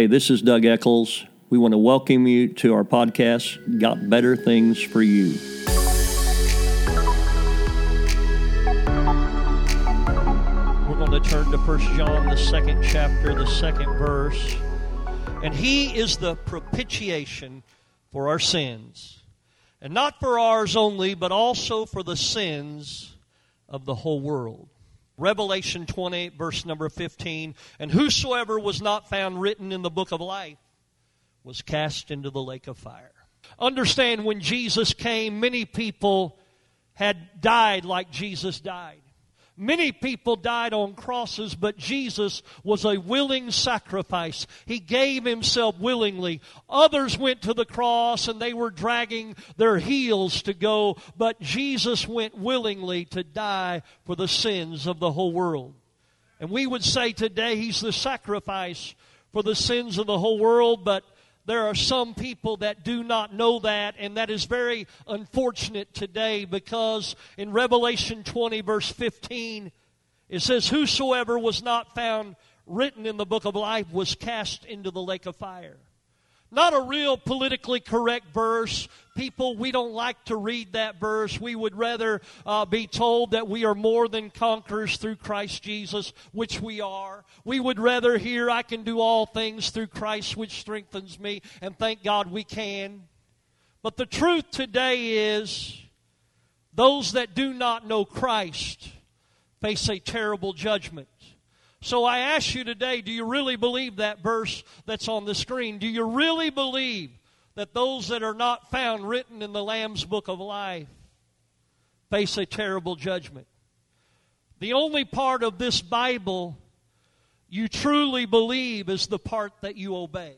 Hey, this is Doug Eccles. We want to welcome you to our podcast, Got Better Things for You. We're going to turn to 1 John, the second chapter, the second verse. And he is the propitiation for our sins. And not for ours only, but also for the sins of the whole world. Revelation 20, verse number 15. And whosoever was not found written in the book of life was cast into the lake of fire. Understand when Jesus came, many people had died like Jesus died. Many people died on crosses, but Jesus was a willing sacrifice. He gave himself willingly. Others went to the cross and they were dragging their heels to go, but Jesus went willingly to die for the sins of the whole world. And we would say today he's the sacrifice for the sins of the whole world, but there are some people that do not know that, and that is very unfortunate today because in Revelation 20, verse 15, it says, Whosoever was not found written in the book of life was cast into the lake of fire. Not a real politically correct verse. People, we don't like to read that verse. We would rather uh, be told that we are more than conquerors through Christ Jesus, which we are. We would rather hear, I can do all things through Christ, which strengthens me, and thank God we can. But the truth today is, those that do not know Christ face a terrible judgment. So I ask you today, do you really believe that verse that's on the screen? Do you really believe that those that are not found written in the Lamb's book of life face a terrible judgment? The only part of this Bible you truly believe is the part that you obey.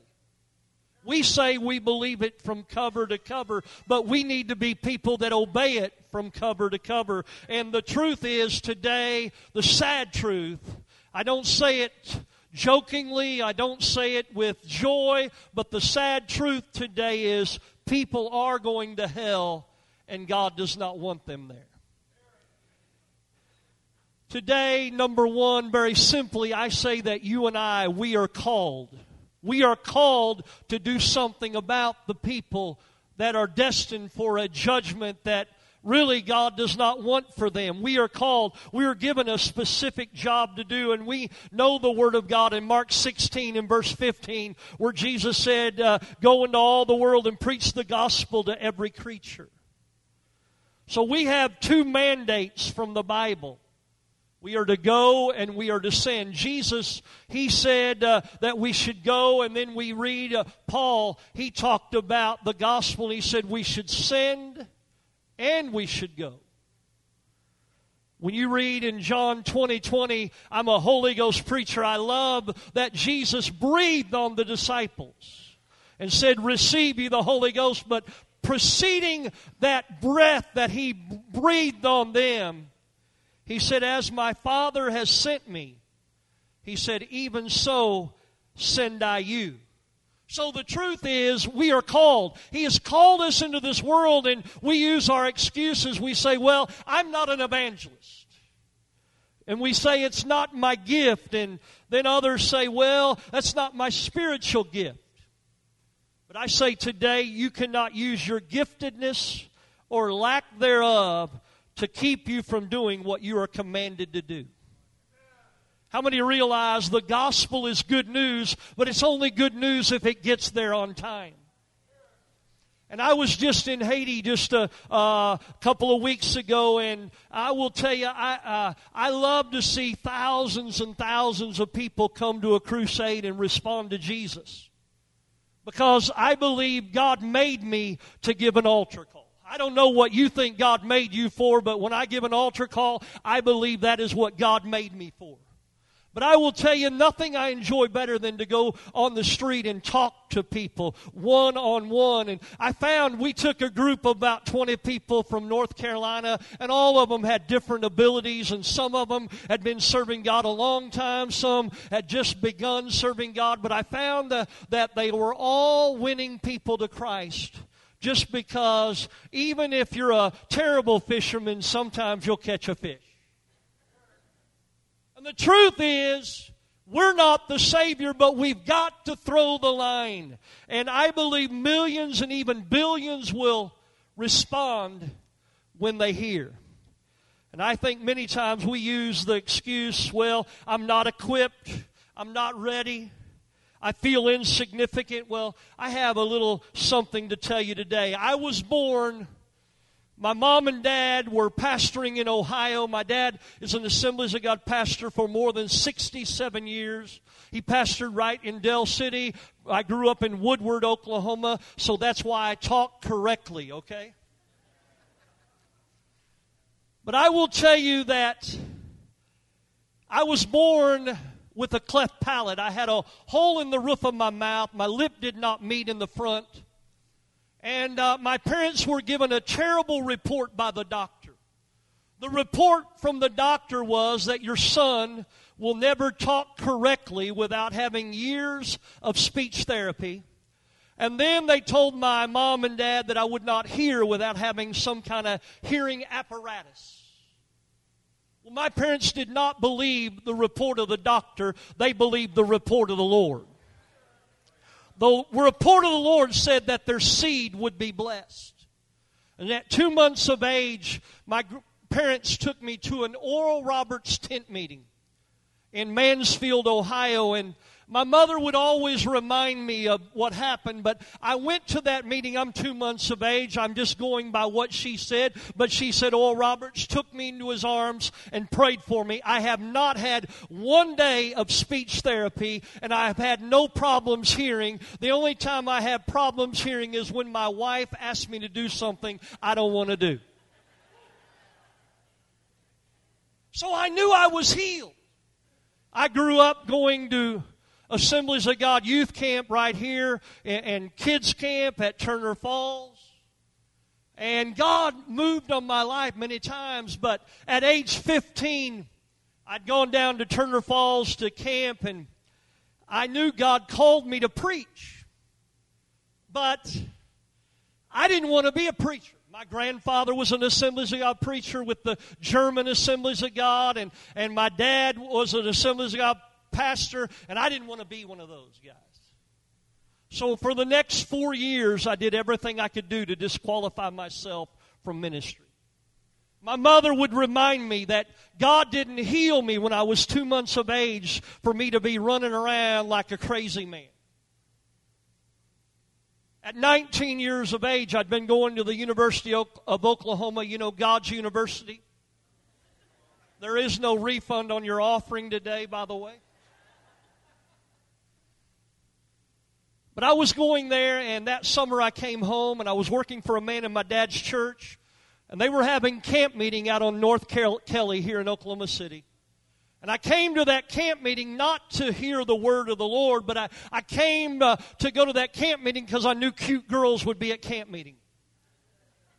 We say we believe it from cover to cover, but we need to be people that obey it from cover to cover. And the truth is today, the sad truth, I don't say it jokingly, I don't say it with joy, but the sad truth today is people are going to hell and God does not want them there. Today, number one, very simply, I say that you and I, we are called. We are called to do something about the people that are destined for a judgment that really God does not want for them. We are called, we are given a specific job to do, and we know the Word of God in Mark 16 and verse 15, where Jesus said, uh, Go into all the world and preach the gospel to every creature. So we have two mandates from the Bible. We are to go and we are to send. Jesus, he said uh, that we should go, and then we read uh, Paul, he talked about the gospel. He said we should send and we should go. When you read in John 20 20, I'm a Holy Ghost preacher. I love that Jesus breathed on the disciples and said, Receive ye the Holy Ghost. But preceding that breath that he breathed on them, he said, As my Father has sent me, he said, Even so send I you. So the truth is, we are called. He has called us into this world, and we use our excuses. We say, Well, I'm not an evangelist. And we say, It's not my gift. And then others say, Well, that's not my spiritual gift. But I say today, you cannot use your giftedness or lack thereof to keep you from doing what you are commanded to do. How many realize the gospel is good news, but it's only good news if it gets there on time? And I was just in Haiti just a, uh, couple of weeks ago, and I will tell you, I, uh, I love to see thousands and thousands of people come to a crusade and respond to Jesus. Because I believe God made me to give an altar call. I don't know what you think God made you for, but when I give an altar call, I believe that is what God made me for. But I will tell you, nothing I enjoy better than to go on the street and talk to people one on one. And I found we took a group of about 20 people from North Carolina, and all of them had different abilities, and some of them had been serving God a long time, some had just begun serving God. But I found that they were all winning people to Christ just because even if you're a terrible fisherman, sometimes you'll catch a fish. And the truth is, We're not the Savior, but we've got to throw the line. And I believe millions and even billions will respond when they hear. And I think many times we use the excuse, well, I'm not equipped, I'm not ready, I feel insignificant. Well, I have a little something to tell you today. I was born my mom and dad were pastoring in Ohio. My dad is an Assemblies of God pastor for more than 67 years. He pastored right in Del City. I grew up in Woodward, Oklahoma, so that's why I talk correctly, okay? But I will tell you that I was born with a cleft palate. I had a hole in the roof of my mouth. My lip did not meet in the front. And uh, my parents were given a terrible report by the doctor. The report from the doctor was that your son will never talk correctly without having years of speech therapy. And then they told my mom and dad that I would not hear without having some kind of hearing apparatus. Well, my parents did not believe the report of the doctor, they believed the report of the Lord. The report of the Lord said that their seed would be blessed. And at two months of age, my parents took me to an Oral Roberts tent meeting in Mansfield, Ohio, and my mother would always remind me of what happened, but I went to that meeting. I'm two months of age. I'm just going by what she said. But she said, Oral Roberts took me into his arms and prayed for me. I have not had one day of speech therapy, and I have had no problems hearing. The only time I have problems hearing is when my wife asks me to do something I don't want to do. So I knew I was healed. I grew up going to Assemblies of God youth camp right here and, and kids camp at Turner Falls. And God moved on my life many times, but at age 15, I'd gone down to Turner Falls to camp and I knew God called me to preach. But I didn't want to be a preacher. My grandfather was an Assemblies of God preacher with the German Assemblies of God, and, and my dad was an Assemblies of God pastor, and I didn't want to be one of those guys. So for the next four years, I did everything I could do to disqualify myself from ministry. My mother would remind me that God didn't heal me when I was two months of age for me to be running around like a crazy man. At 19 years of age, I'd been going to the University of Oklahoma, you know, God's University. There is no refund on your offering today, by the way. But I was going there, and that summer I came home, and I was working for a man in my dad's church, and they were having camp meeting out on North Kelly here in Oklahoma City. And I came to that camp meeting not to hear the word of the Lord, but I, I came uh, to go to that camp meeting because I knew cute girls would be at camp meeting.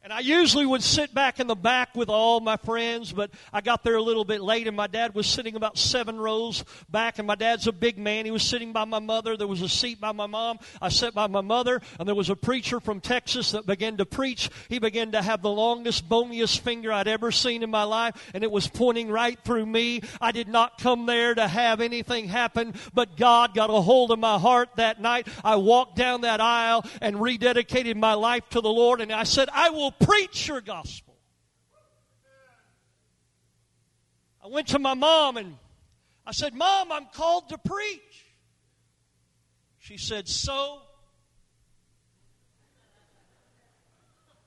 And I usually would sit back in the back with all my friends, but I got there a little bit late, and my dad was sitting about seven rows back. And my dad's a big man. He was sitting by my mother. There was a seat by my mom. I sat by my mother, and there was a preacher from Texas that began to preach. He began to have the longest, boniest finger I'd ever seen in my life, and it was pointing right through me. I did not come there to have anything happen, but God got a hold of my heart that night. I walked down that aisle and rededicated my life to the Lord, and I said, I will preach your gospel. I went to my mom and I said, Mom, I'm called to preach. She said, So?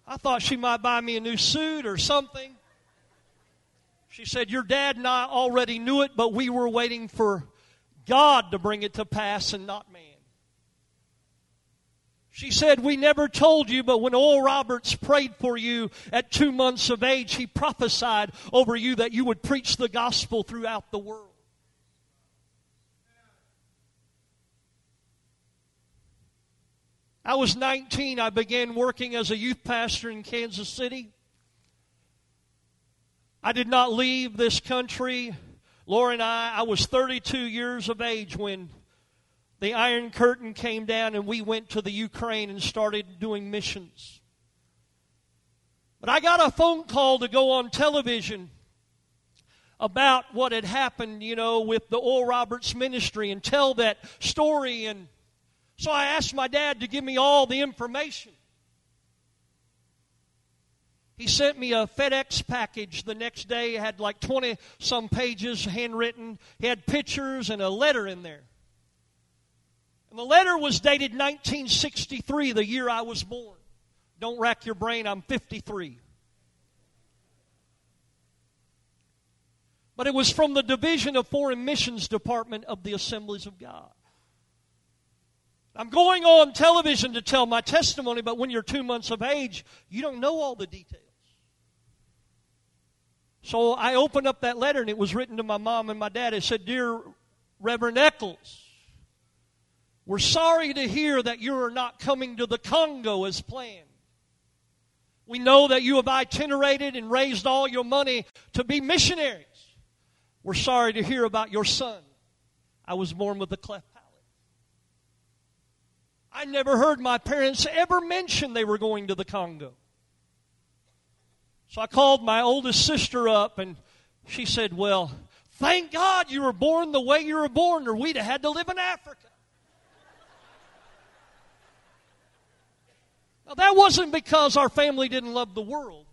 I thought she might buy me a new suit or something. She said, Your dad and I already knew it, but we were waiting for God to bring it to pass and not man. She said, We never told you, but when Oral Roberts prayed for you at two months of age, he prophesied over you that you would preach the gospel throughout the world. I was 19. I began working as a youth pastor in Kansas City. I did not leave this country. Laura and I, I was 32 years of age when the Iron Curtain came down and we went to the Ukraine and started doing missions. But I got a phone call to go on television about what had happened, you know, with the Oral Roberts ministry and tell that story. And so I asked my dad to give me all the information. He sent me a FedEx package the next day. It had like 20 some pages handwritten. He had pictures and a letter in there. And the letter was dated 1963, the year I was born. Don't rack your brain, I'm 53. But it was from the Division of Foreign Missions Department of the Assemblies of God. I'm going on television to tell my testimony, but when you're two months of age, you don't know all the details. So I opened up that letter and it was written to my mom and my dad. It said, Dear Reverend Eccles, we're sorry to hear that you are not coming to the Congo as planned. We know that you have itinerated and raised all your money to be missionaries. We're sorry to hear about your son. I was born with a cleft palate. I never heard my parents ever mention they were going to the Congo. So I called my oldest sister up and she said, Well, thank God you were born the way you were born, or we'd have had to live in Africa. Now, that wasn't because our family didn't love the world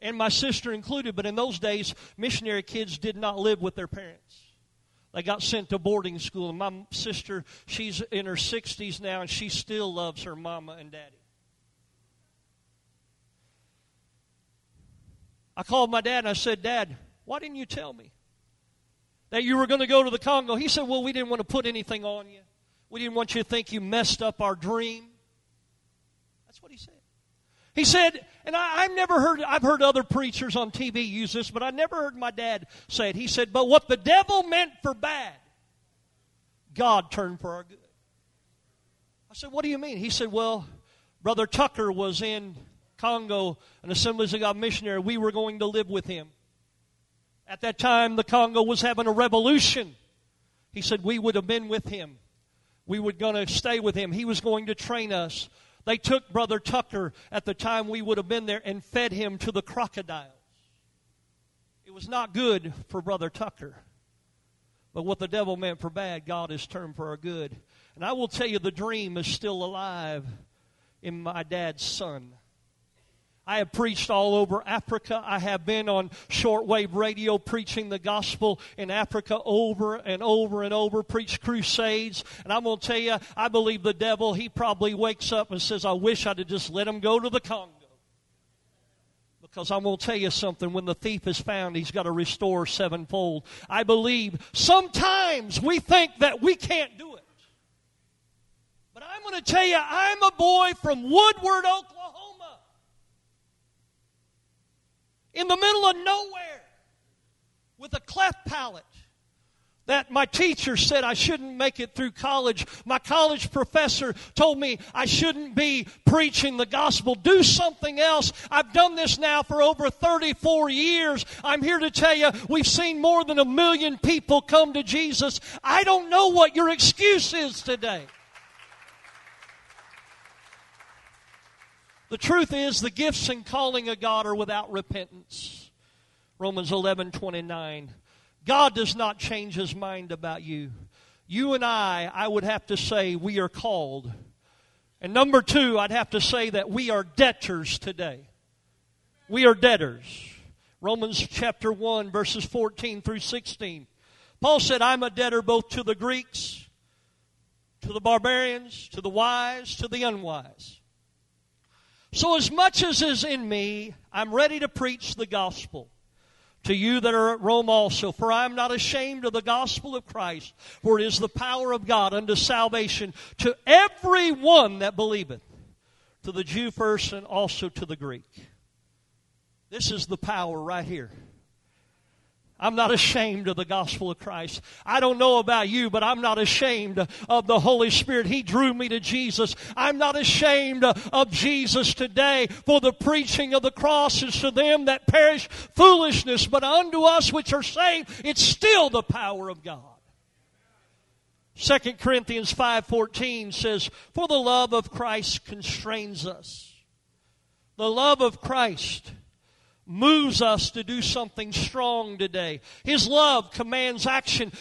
and my sister included. But in those days, missionary kids did not live with their parents. They got sent to boarding school. And my sister, she's in her 60s now, and she still loves her mama and daddy. I called my dad and I said, Dad, why didn't you tell me that you were going to go to the Congo? He said, Well, we didn't want to put anything on you. We didn't want you to think you messed up our dream. That's what he said. He said, and I, have never heard, I've heard other preachers on TV use this, but I never heard my dad say it. He said, but what the devil meant for bad, God turned for our good. I said, what do you mean? He said, well, Brother Tucker was in Congo, an Assemblies of God missionary. We were going to live with him. At that time, the Congo was having a revolution. He said, we would have been with him. We were going to stay with him. He was going to train us. They took Brother Tucker at the time we would have been there and fed him to the crocodiles. It was not good for Brother Tucker. But what the devil meant for bad, God has turned for our good. And I will tell you, the dream is still alive in my dad's son. I have preached all over Africa. I have been on shortwave radio preaching the gospel in Africa over and over and over, preached crusades. And I'm going to tell you, I believe the devil, he probably wakes up and says, I wish I'd have just let him go to the Congo. Because I'm going to tell you something, when the thief is found, he's got to restore sevenfold. I believe sometimes we think that we can't do it. But I'm going to tell you, I'm a boy from Woodward, Oklahoma. In the middle of nowhere with a cleft palate that my teacher said I shouldn't make it through college. My college professor told me I shouldn't be preaching the gospel. Do something else. I've done this now for over 34 years. I'm here to tell you we've seen more than a million people come to Jesus. I don't know what your excuse is today. The truth is, the gifts and calling of God are without repentance. Romans 11 29. God does not change his mind about you. You and I, I would have to say, we are called. And number two, I'd have to say that we are debtors today. We are debtors. Romans chapter 1, verses 14 through 16. Paul said, I'm a debtor both to the Greeks, to the barbarians, to the wise, to the unwise. So, as much as is in me, I'm ready to preach the gospel to you that are at Rome also. For I am not ashamed of the gospel of Christ, for it is the power of God unto salvation to every one that believeth, to the Jew first and also to the Greek. This is the power right here. I'm not ashamed of the gospel of Christ. I don't know about you, but I'm not ashamed of the Holy Spirit. He drew me to Jesus. I'm not ashamed of Jesus today, for the preaching of the cross is to them that perish foolishness, but unto us which are saved, it's still the power of God. 2 Corinthians 5:14 says, "For the love of Christ constrains us." The love of Christ moves us to do something strong today. His love commands action.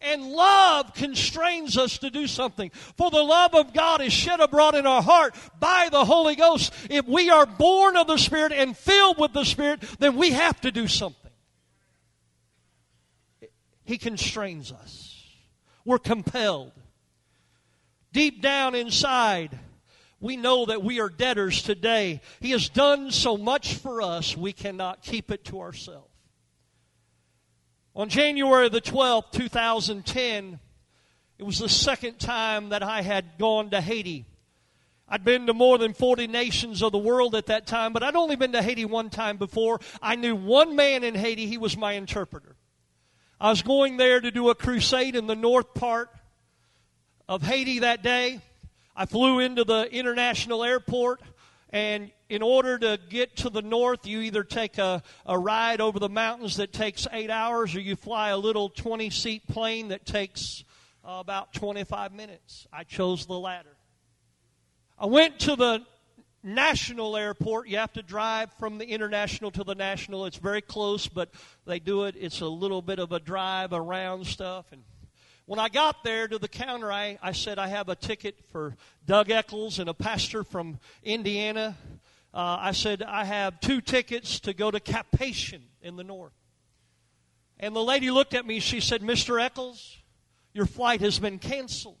And love constrains us to do something. For the love of God is shed abroad in our heart by the Holy Ghost. If we are born of the Spirit and filled with the Spirit, then we have to do something. He constrains us. We're compelled. Deep down inside, we know that we are debtors today. He has done so much for us, we cannot keep it to ourselves. On January the 12th, 2010, it was the second time that I had gone to Haiti. I'd been to more than 40 nations of the world at that time, but I'd only been to Haiti one time before. I knew one man in Haiti, he was my interpreter. I was going there to do a crusade in the north part of Haiti that day. I flew into the international airport, and in order to get to the north, you either take a, a ride over the mountains that takes eight hours, or you fly a little 20 seat plane that takes uh, about 25 minutes. I chose the latter. I went to the national airport. You have to drive from the international to the national. It's very close, but they do it. It's a little bit of a drive around stuff. And when I got there to the counter, I, I said, I have a ticket for Doug Eccles and a pastor from Indiana. Uh, I said, I have two tickets to go to Cap-Haitien in the north. And the lady looked at me. She said, Mr. Eccles, your flight has been canceled.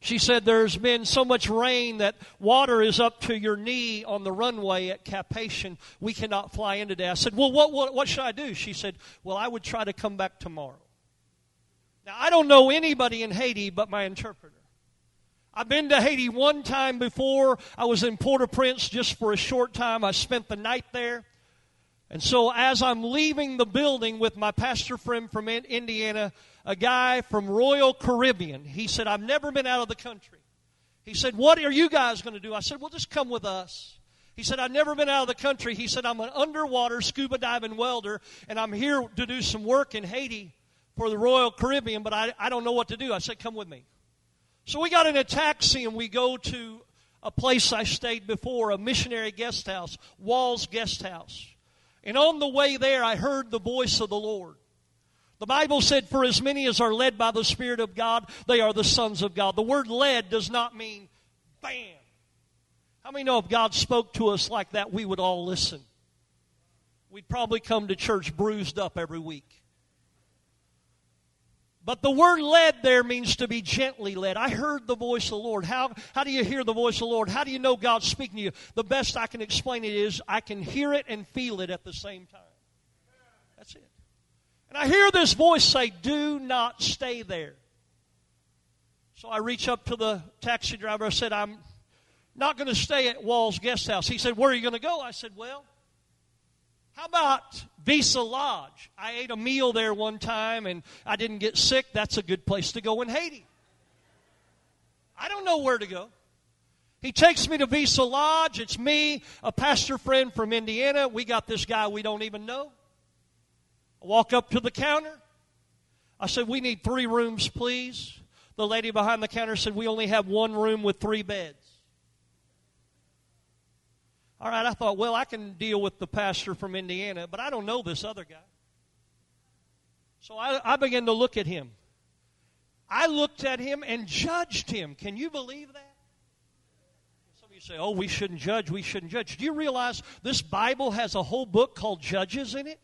She said, There's been so much rain that water is up to your knee on the runway at Cap-Haitien. We cannot fly in today. I said, Well, what, what, what should I do? She said, Well, I would try to come back tomorrow. Now, I don't know anybody in Haiti but my interpreter. I've been to Haiti one time before. I was in Port au Prince just for a short time. I spent the night there. And so, as I'm leaving the building with my pastor friend from Indiana, a guy from Royal Caribbean, he said, I've never been out of the country. He said, What are you guys going to do? I said, Well, just come with us. He said, I've never been out of the country. He said, I'm an underwater scuba diving welder, and I'm here to do some work in Haiti for the Royal Caribbean, but I, I don't know what to do. I said, Come with me. So we got in a taxi and we go to a place I stayed before, a missionary guest house, Walls Guest House. And on the way there, I heard the voice of the Lord. The Bible said, For as many as are led by the Spirit of God, they are the sons of God. The word led does not mean bam. How many know if God spoke to us like that, we would all listen? We'd probably come to church bruised up every week. But the word led there means to be gently led. I heard the voice of the Lord. How, how do you hear the voice of the Lord? How do you know God's speaking to you? The best I can explain it is I can hear it and feel it at the same time. That's it. And I hear this voice say, Do not stay there. So I reach up to the taxi driver. I said, I'm not going to stay at Wall's guest house. He said, Where are you going to go? I said, Well, how about Visa Lodge? I ate a meal there one time and I didn't get sick. That's a good place to go in Haiti. I don't know where to go. He takes me to Visa Lodge. It's me, a pastor friend from Indiana. We got this guy we don't even know. I walk up to the counter. I said, We need three rooms, please. The lady behind the counter said, We only have one room with three beds. All right, I thought, well, I can deal with the pastor from Indiana, but I don't know this other guy. So I, I began to look at him. I looked at him and judged him. Can you believe that? Some of you say, oh, we shouldn't judge, we shouldn't judge. Do you realize this Bible has a whole book called Judges in it?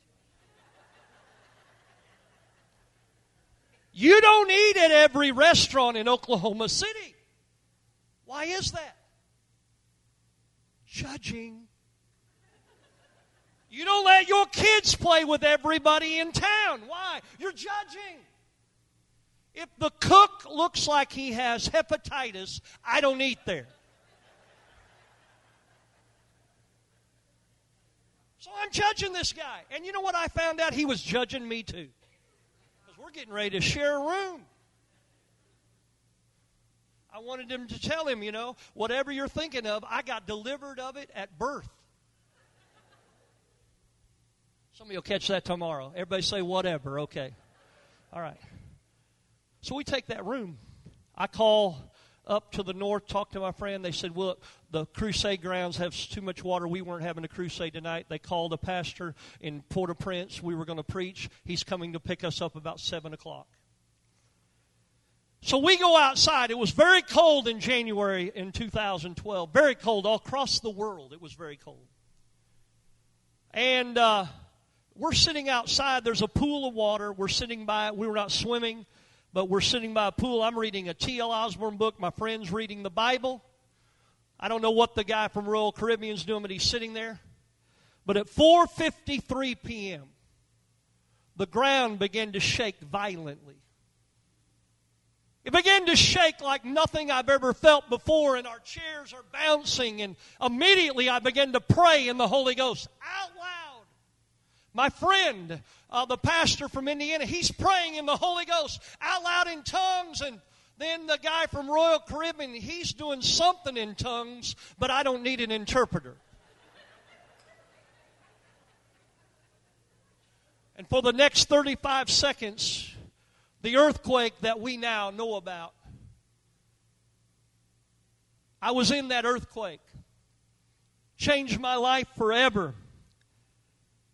You don't eat at every restaurant in Oklahoma City. Why is that? Judging. You don't let your kids play with everybody in town. Why? You're judging. If the cook looks like he has hepatitis, I don't eat there. So I'm judging this guy. And you know what I found out? He was judging me too. Because we're getting ready to share a room. I wanted him to tell him, you know, whatever you're thinking of, I got delivered of it at birth. Some of you will catch that tomorrow. Everybody say whatever. Okay. All right. So we take that room. I call up to the north, talk to my friend. They said, Look, the crusade grounds have too much water. We weren't having a crusade tonight. They called a pastor in Port au Prince. We were going to preach. He's coming to pick us up about 7 o'clock. So we go outside. It was very cold in January in 2012. Very cold all across the world. It was very cold. And uh, we're sitting outside. There's a pool of water. We're sitting by it. We were not swimming but we're sitting by a pool. I'm reading a T.L. Osborn book. My friend's reading the Bible. I don't know what the guy from Royal Caribbean's doing, but he's sitting there. But at 4:53 p.m., the ground began to shake violently. It began to shake like nothing I've ever felt before, and our chairs are bouncing. And immediately I began to pray in the Holy Ghost out loud. My friend uh, the pastor from Indiana, he's praying in the Holy Ghost out loud in tongues. And then the guy from Royal Caribbean, he's doing something in tongues, but I don't need an interpreter. And for the next 35 seconds, the earthquake that we now know about, I was in that earthquake. Changed my life forever.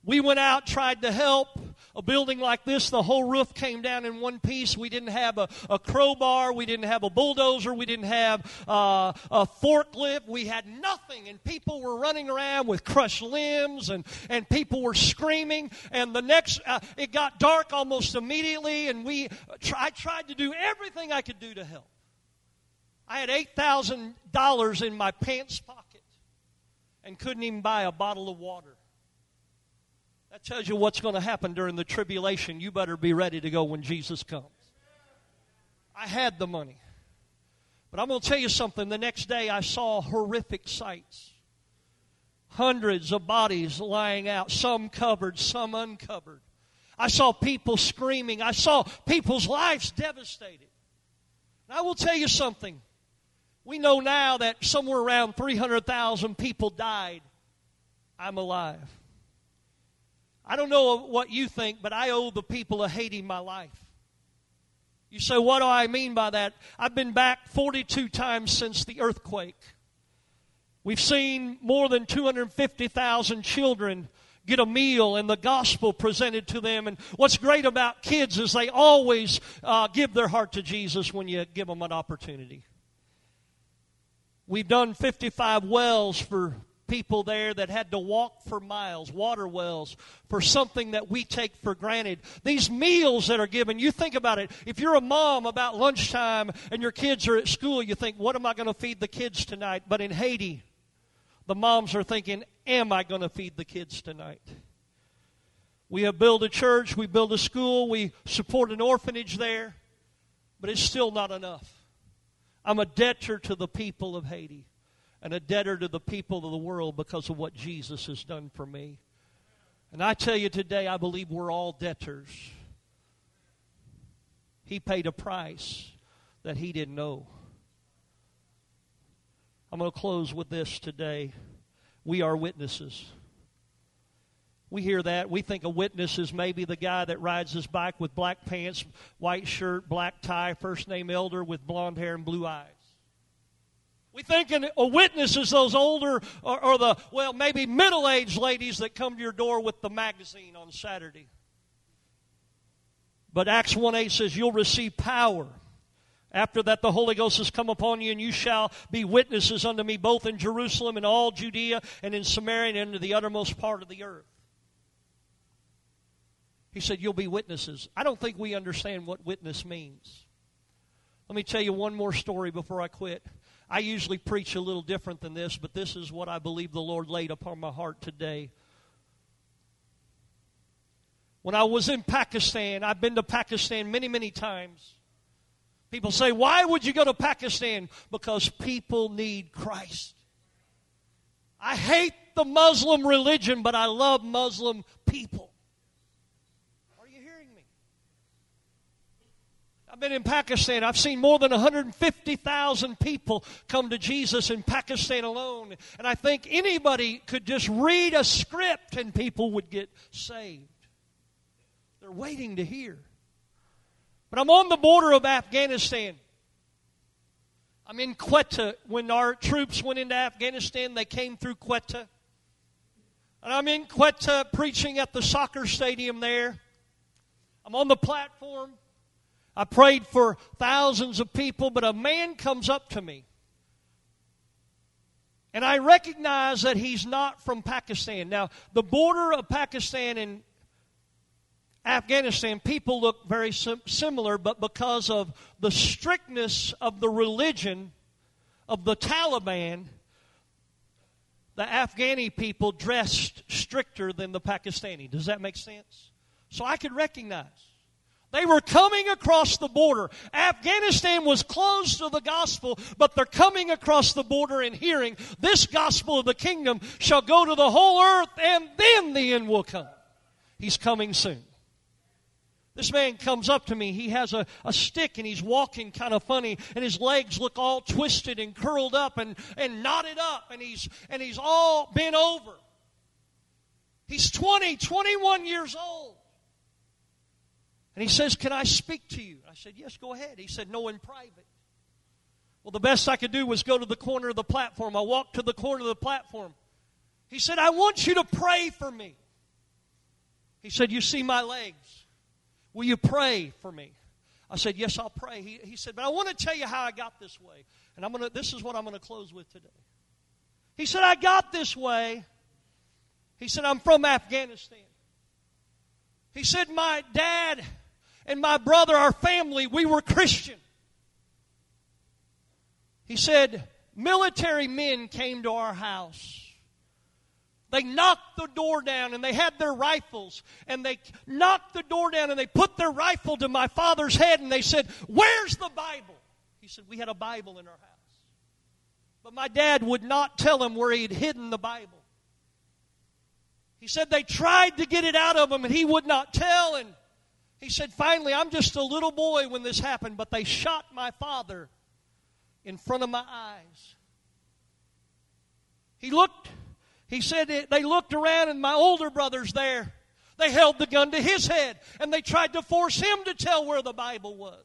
We went out, tried to help. A building like this, the whole roof came down in one piece. We didn't have a, a crowbar. We didn't have a bulldozer. We didn't have uh, a forklift. We had nothing. And people were running around with crushed limbs and, and people were screaming. And the next, uh, it got dark almost immediately. And we, I tried to do everything I could do to help. I had $8,000 in my pants pocket and couldn't even buy a bottle of water. That tells you what's going to happen during the tribulation. You better be ready to go when Jesus comes. I had the money. But I'm going to tell you something. The next day I saw horrific sights. Hundreds of bodies lying out, some covered, some uncovered. I saw people screaming. I saw people's lives devastated. And I will tell you something. We know now that somewhere around 300,000 people died. I'm alive. I don't know what you think, but I owe the people of Haiti my life. You say, what do I mean by that? I've been back 42 times since the earthquake. We've seen more than 250,000 children get a meal and the gospel presented to them. And what's great about kids is they always uh, give their heart to Jesus when you give them an opportunity. We've done 55 wells for people there that had to walk for miles, water wells, for something that we take for granted. These meals that are given, you think about it. If you're a mom about lunchtime and your kids are at school, you think, what am I going to feed the kids tonight? But in Haiti, the moms are thinking, am I going to feed the kids tonight? We have built a church, we built a school, we support an orphanage there, but it's still not enough. I'm a debtor to the people of Haiti and a debtor to the people of the world because of what Jesus has done for me. And I tell you today, I believe we're all debtors. He paid a price that he didn't know. I'm going to close with this today. We are witnesses. We hear that. We think a witness is maybe the guy that rides his bike with black pants, white shirt, black tie, first name elder with blonde hair and blue eyes. We think a witness is those older or, or the, well, maybe middle aged ladies that come to your door with the magazine on Saturday. But Acts 1 8 says, You'll receive power. After that, the Holy Ghost has come upon you, and you shall be witnesses unto me both in Jerusalem and all Judea and in Samaria and into the uttermost part of the earth. He said, You'll be witnesses. I don't think we understand what witness means. Let me tell you one more story before I quit. I usually preach a little different than this, but this is what I believe the Lord laid upon my heart today. When I was in Pakistan, I've been to Pakistan many, many times. People say, Why would you go to Pakistan? Because people need Christ. I hate the Muslim religion, but I love Muslim people. I've been in Pakistan. I've seen more than 150,000 people come to Jesus in Pakistan alone. And I think anybody could just read a script and people would get saved. They're waiting to hear. But I'm on the border of Afghanistan. I'm in Quetta. When our troops went into Afghanistan, they came through Quetta. And I'm in Quetta preaching at the soccer stadium there. I'm on the platform. I prayed for thousands of people, but a man comes up to me. And I recognize that he's not from Pakistan. Now, the border of Pakistan and Afghanistan, people look very sim- similar, but because of the strictness of the religion of the Taliban, the Afghani people dressed stricter than the Pakistani. Does that make sense? So I could recognize. They were coming across the border. Afghanistan was closed to the gospel, but they're coming across the border and hearing this gospel of the kingdom shall go to the whole earth and then the end will come. He's coming soon. This man comes up to me. He has a, a stick and he's walking kind of funny, and his legs look all twisted and curled up and, and knotted up, and he's, and he's all bent over. He's 20, 21 years old. And he says, Can I speak to you? I said, Yes, go ahead. He said, No, in private. Well, the best I could do was go to the corner of the platform. I walked to the corner of the platform. He said, I want you to pray for me. He said, You see my legs. Will you pray for me? I said, Yes, I'll pray. He, he said, But I want to tell you how I got this way. And I'm gonna, this is what I'm going to close with today. He said, I got this way. He said, I'm from Afghanistan. He said, My dad and my brother, our family, we were Christian. He said, Military men came to our house they knocked the door down and they had their rifles and they knocked the door down and they put their rifle to my father's head and they said, Where's the Bible? He said, We had a Bible in our house. But my dad would not tell him where he had hidden the Bible. He said they tried to get it out of him and he would not tell. And he said, Finally, I'm just a little boy when this happened, but they shot my father in front of my eyes. He looked he said they looked around and my older brother's there. They held the gun to his head and they tried to force him to tell where the Bible was.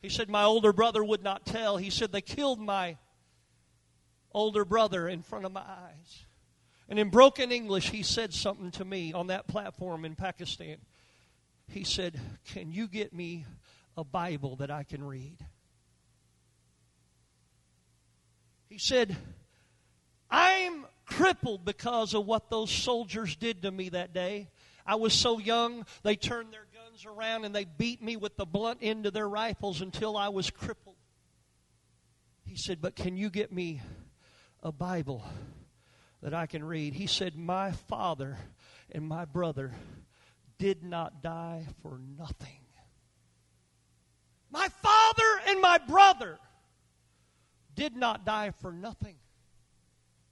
He said, My older brother would not tell. He said, They killed my older brother in front of my eyes. And in broken English, he said something to me on that platform in Pakistan. He said, Can you get me a Bible that I can read? He said, I'm crippled because of what those soldiers did to me that day. I was so young, they turned their guns around and they beat me with the blunt end of their rifles until I was crippled. He said, But can you get me a Bible that I can read? He said, My father and my brother did not die for nothing. My father and my brother did not die for nothing.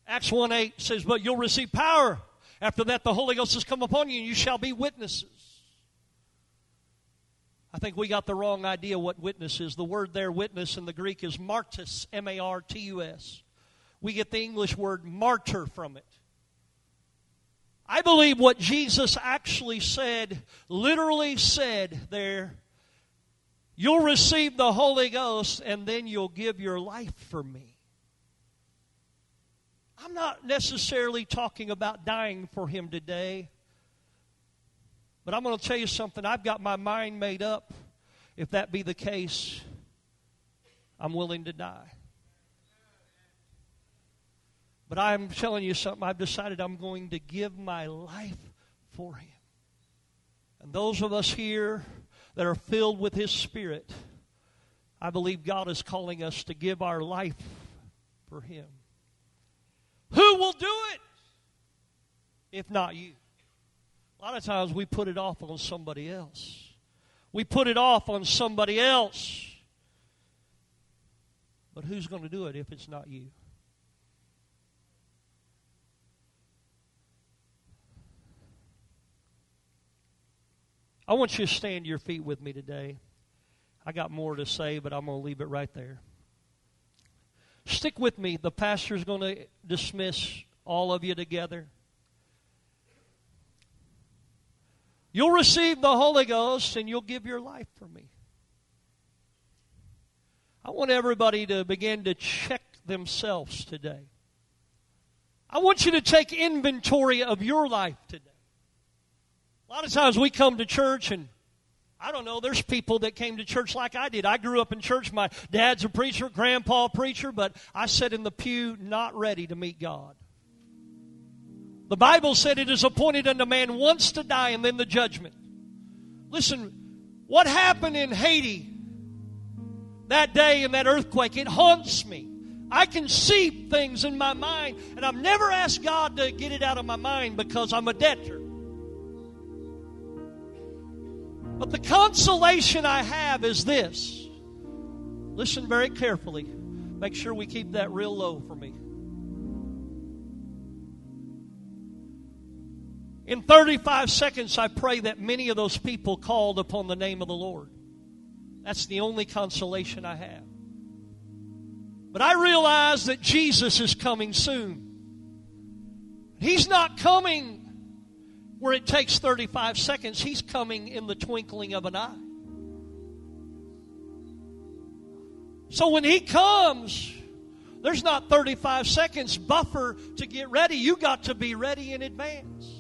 Acts 1 8 says, But you'll receive power. After that, the Holy Ghost has come upon you, and you shall be witnesses. I think we got the wrong idea what witness is. The word there, witness, in the Greek is martus, M A R T U S. We get the English word martyr from it. I believe what Jesus actually said, literally said there, you'll receive the Holy Ghost and then you'll give your life for me. I'm not necessarily talking about dying for him today. But I'm going to tell you something. I've got my mind made up. If that be the case, I'm willing to die. But I'm telling you something. I've decided I'm going to give my life for him. And those of us here that are filled with his spirit, I believe God is calling us to give our life for him. Who will do it if not you? A lot of times we put it off on somebody else. We put it off on somebody else. But who's going to do it if it's not you? I want you to stand your feet with me today. I got more to say, but I'm going to leave it right there. Stick with me. The pastor's going to dismiss all of you together. You'll receive the Holy Ghost and you'll give your life for me. I want everybody to begin to check themselves today. I want you to take inventory of your life today. A lot of times we come to church and I don't know, there's people that came to church like I did. I grew up in church. My dad's a preacher, grandpa a preacher, but I sat in the pew not ready to meet God. The Bible said it is appointed unto man once to die and then the judgment. Listen, what happened in Haiti that day in that earthquake, it haunts me. I can see things in my mind, and I've never asked God to get it out of my mind because I'm a debtor. But the consolation I have is this. Listen very carefully. Make sure we keep that real low for me. In 35 seconds, I pray that many of those people called upon the name of the Lord. That's the only consolation I have. But I realize that Jesus is coming soon. He's not coming where it takes 35 seconds, He's coming in the twinkling of an eye. So when He comes, there's not 35 seconds buffer to get ready. You got to be ready in advance.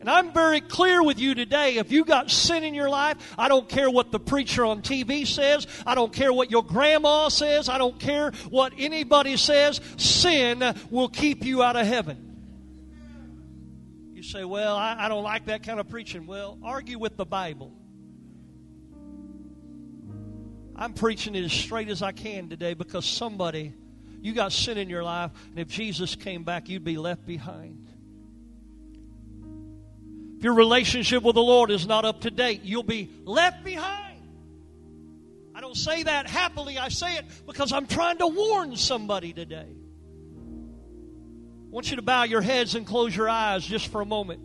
And I'm very clear with you today. If you got sin in your life, I don't care what the preacher on TV says. I don't care what your grandma says. I don't care what anybody says. Sin will keep you out of heaven. You say, well, I, I don't like that kind of preaching. Well, argue with the Bible. I'm preaching it as straight as I can today because somebody, you got sin in your life, and if Jesus came back, you'd be left behind. If your relationship with the Lord is not up to date, you'll be left behind. I don't say that happily, I say it because I'm trying to warn somebody today. Want you to bow your heads and close your eyes just for a moment.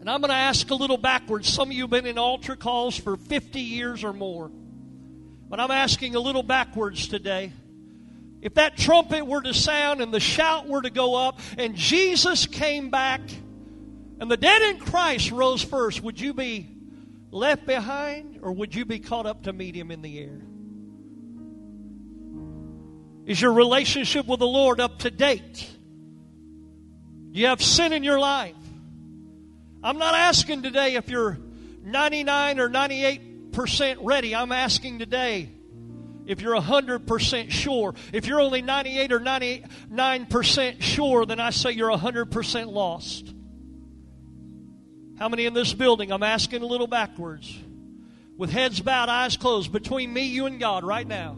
And I'm going to ask a little backwards. Some of you have been in altar calls for 50 years or more. But I'm asking a little backwards today. If that trumpet were to sound and the shout were to go up and Jesus came back and the dead in Christ rose first, would you be left behind or would you be caught up to meet him in the air? Is your relationship with the Lord up to date? Do you have sin in your life? I'm not asking today if you're 99 or 98% ready. I'm asking today if you're 100% sure. If you're only 98 or 99% sure, then I say you're 100% lost. How many in this building? I'm asking a little backwards. With heads bowed, eyes closed, between me, you, and God right now.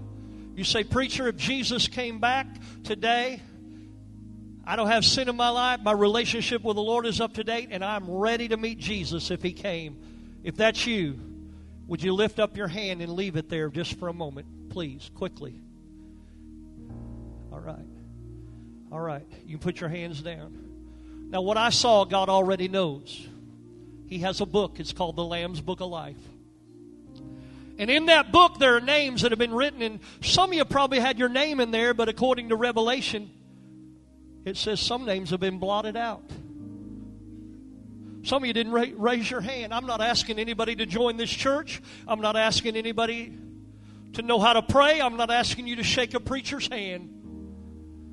You say, Preacher, if Jesus came back today, I don't have sin in my life. My relationship with the Lord is up to date, and I'm ready to meet Jesus if He came. If that's you, would you lift up your hand and leave it there just for a moment, please, quickly? All right. All right. You put your hands down. Now, what I saw, God already knows. He has a book. It's called the Lamb's Book of Life. And in that book, there are names that have been written, and some of you probably had your name in there, but according to Revelation, it says some names have been blotted out. Some of you didn't raise your hand. I'm not asking anybody to join this church. I'm not asking anybody to know how to pray. I'm not asking you to shake a preacher's hand.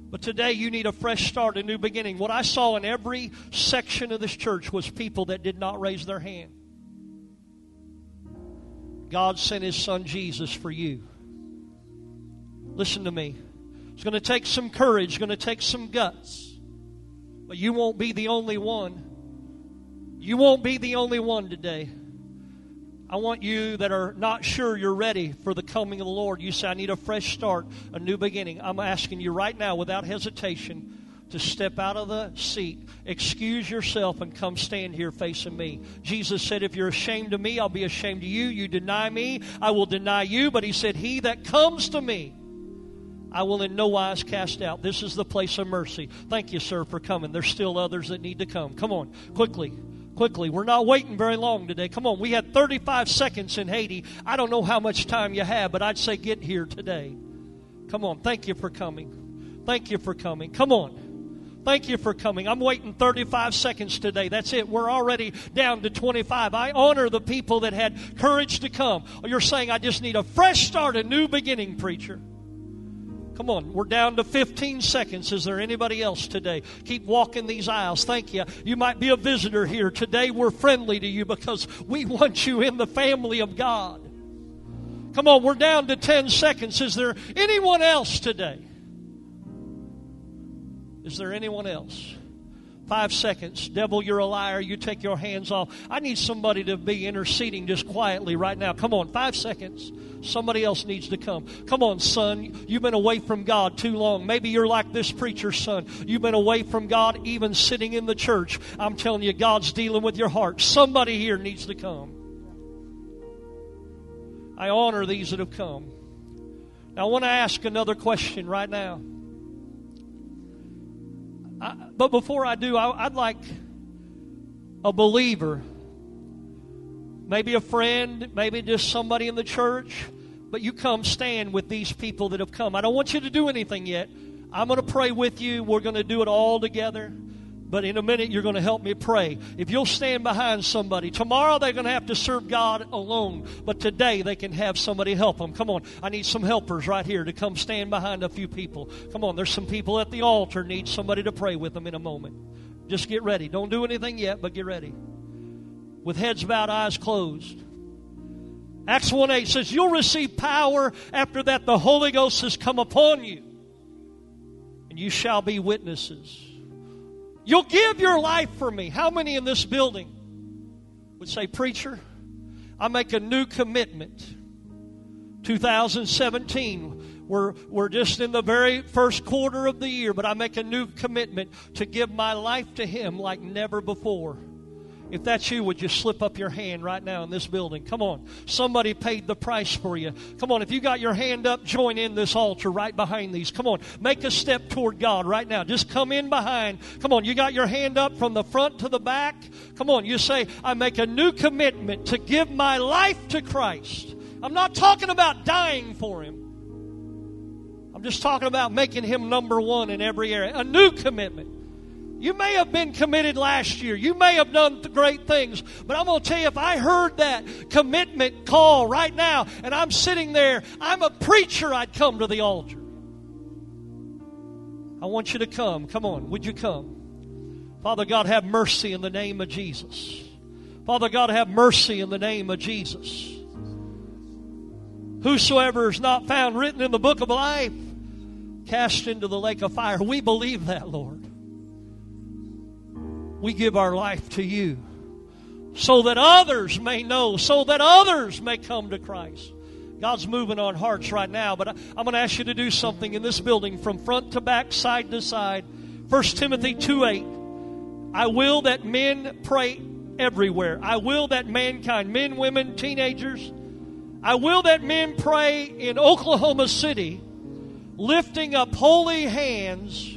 But today you need a fresh start, a new beginning. What I saw in every section of this church was people that did not raise their hand. God sent His Son Jesus for you. Listen to me. It's going to take some courage, it's going to take some guts. But you won't be the only one. You won't be the only one today. I want you that are not sure you're ready for the coming of the Lord. You say, I need a fresh start, a new beginning. I'm asking you right now, without hesitation, to step out of the seat, excuse yourself, and come stand here facing me. Jesus said, If you're ashamed of me, I'll be ashamed of you. You deny me, I will deny you. But he said, He that comes to me, I will in no wise cast out. This is the place of mercy. Thank you, sir, for coming. There's still others that need to come. Come on, quickly quickly. We're not waiting very long today. Come on, we had 35 seconds in Haiti. I don't know how much time you have, but I'd say get here today. Come on, thank you for coming. Thank you for coming. Come on. Thank you for coming. I'm waiting 35 seconds today. That's it. We're already down to 25. I honor the people that had courage to come. You're saying, I just need a fresh start, a new beginning, preacher. Come on, we're down to 15 seconds. Is there anybody else today? Keep walking these aisles. Thank you. You might be a visitor here. Today we're friendly to you because we want you in the family of God. Come on, we're down to 10 seconds. Is there anyone else today? Is there anyone else? Five seconds. Devil, you're a liar. You take your hands off. I need somebody to be interceding just quietly right now. Come on, five seconds. Somebody else needs to come. Come on, son. You've been away from God too long. Maybe you're like this preacher's son. You've been away from God, even sitting in the church. I'm telling you, God's dealing with your heart. Somebody here needs to come. I honor these that have come. Now, I want to ask another question right now. I, but before I do, I, I'd like a believer, maybe a friend, maybe just somebody in the church, but you come stand with these people that have come. I don't want you to do anything yet. I'm going to pray with you. We're going to do it all together. But in a minute, you're going to help me pray. If you'll stand behind somebody, tomorrow they're going to have to serve God alone. But today they can have somebody help them. Come on. I need some helpers right here to come stand behind a few people. Come on. There's some people at the altar need somebody to pray with them in a moment. Just get ready. Don't do anything yet, but get ready. With heads bowed, eyes closed. Acts 1 8 says, You'll receive power after that the Holy Ghost has come upon you, and you shall be witnesses. You'll give your life for me. How many in this building would say, Preacher, I make a new commitment? 2017, we're, we're just in the very first quarter of the year, but I make a new commitment to give my life to Him like never before. If that's you, would you slip up your hand right now in this building? Come on. Somebody paid the price for you. Come on. If you got your hand up, join in this altar right behind these. Come on. Make a step toward God right now. Just come in behind. Come on. You got your hand up from the front to the back. Come on. You say, I make a new commitment to give my life to Christ. I'm not talking about dying for Him. I'm just talking about making Him number one in every area. A new commitment. You may have been committed last year. You may have done great things. But I'm going to tell you, if I heard that commitment call right now and I'm sitting there, I'm a preacher, I'd come to the altar. I want you to come. Come on. Would you come? Father God, have mercy in the name of Jesus. Father God, have mercy in the name of Jesus. Whosoever is not found written in the book of life, cast into the lake of fire. We believe that, Lord we give our life to you so that others may know, so that others may come to Christ. God's moving on hearts right now, but I'm going to ask you to do something in this building from front to back, side to side. 1 Timothy 2 8. I will that men pray everywhere. I will that mankind, men, women, teenagers, I will that men pray in Oklahoma City, lifting up holy hands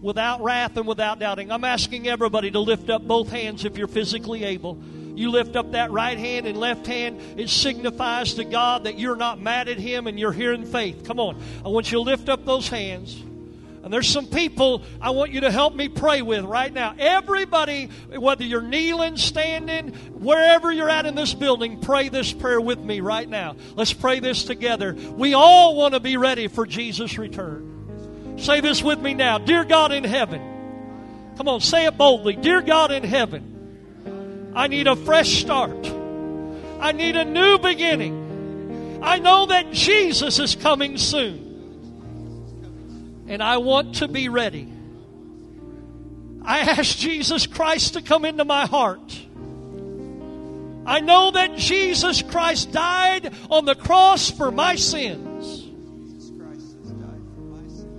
without wrath and without doubting. I'm asking everybody to lift up both hands if you're physically able. You lift up that right hand and left hand. It signifies to God that you're not mad at Him and you're here in faith. Come on. I want you to lift up those hands. And there's some people I want you to help me pray with right now. Everybody, whether you're kneeling, standing, wherever you're at in this building, pray this prayer with me right now. Let's pray this together. We all want to be ready for Jesus' return. Say this with me now. Dear God in heaven. Come on, say it boldly. Dear God in heaven, I need a fresh start. I need a new beginning. I know that Jesus is coming soon. And I want to be ready. I ask Jesus Christ to come into my heart. I know that Jesus Christ died on the cross for my sins.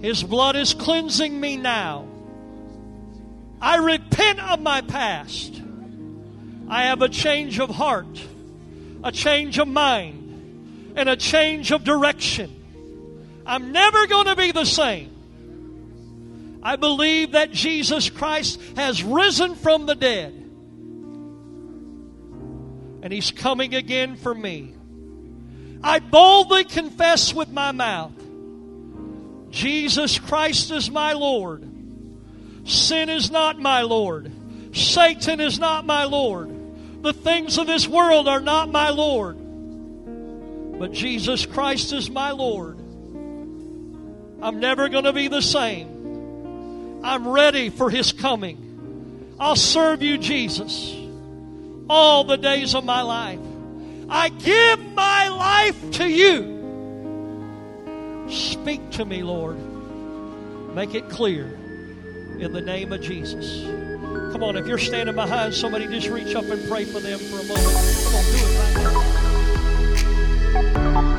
His blood is cleansing me now. I repent of my past. I have a change of heart, a change of mind, and a change of direction. I'm never going to be the same. I believe that Jesus Christ has risen from the dead. And He's coming again for me. I boldly confess with my mouth Jesus Christ is my Lord. Sin is not my Lord. Satan is not my Lord. The things of this world are not my Lord. But Jesus Christ is my Lord. I'm never going to be the same. I'm ready for His coming. I'll serve you, Jesus, all the days of my life. I give my life to you. Speak to me, Lord. Make it clear in the name of Jesus. Come on, if you're standing behind somebody, just reach up and pray for them for a moment. Come on, do it right now.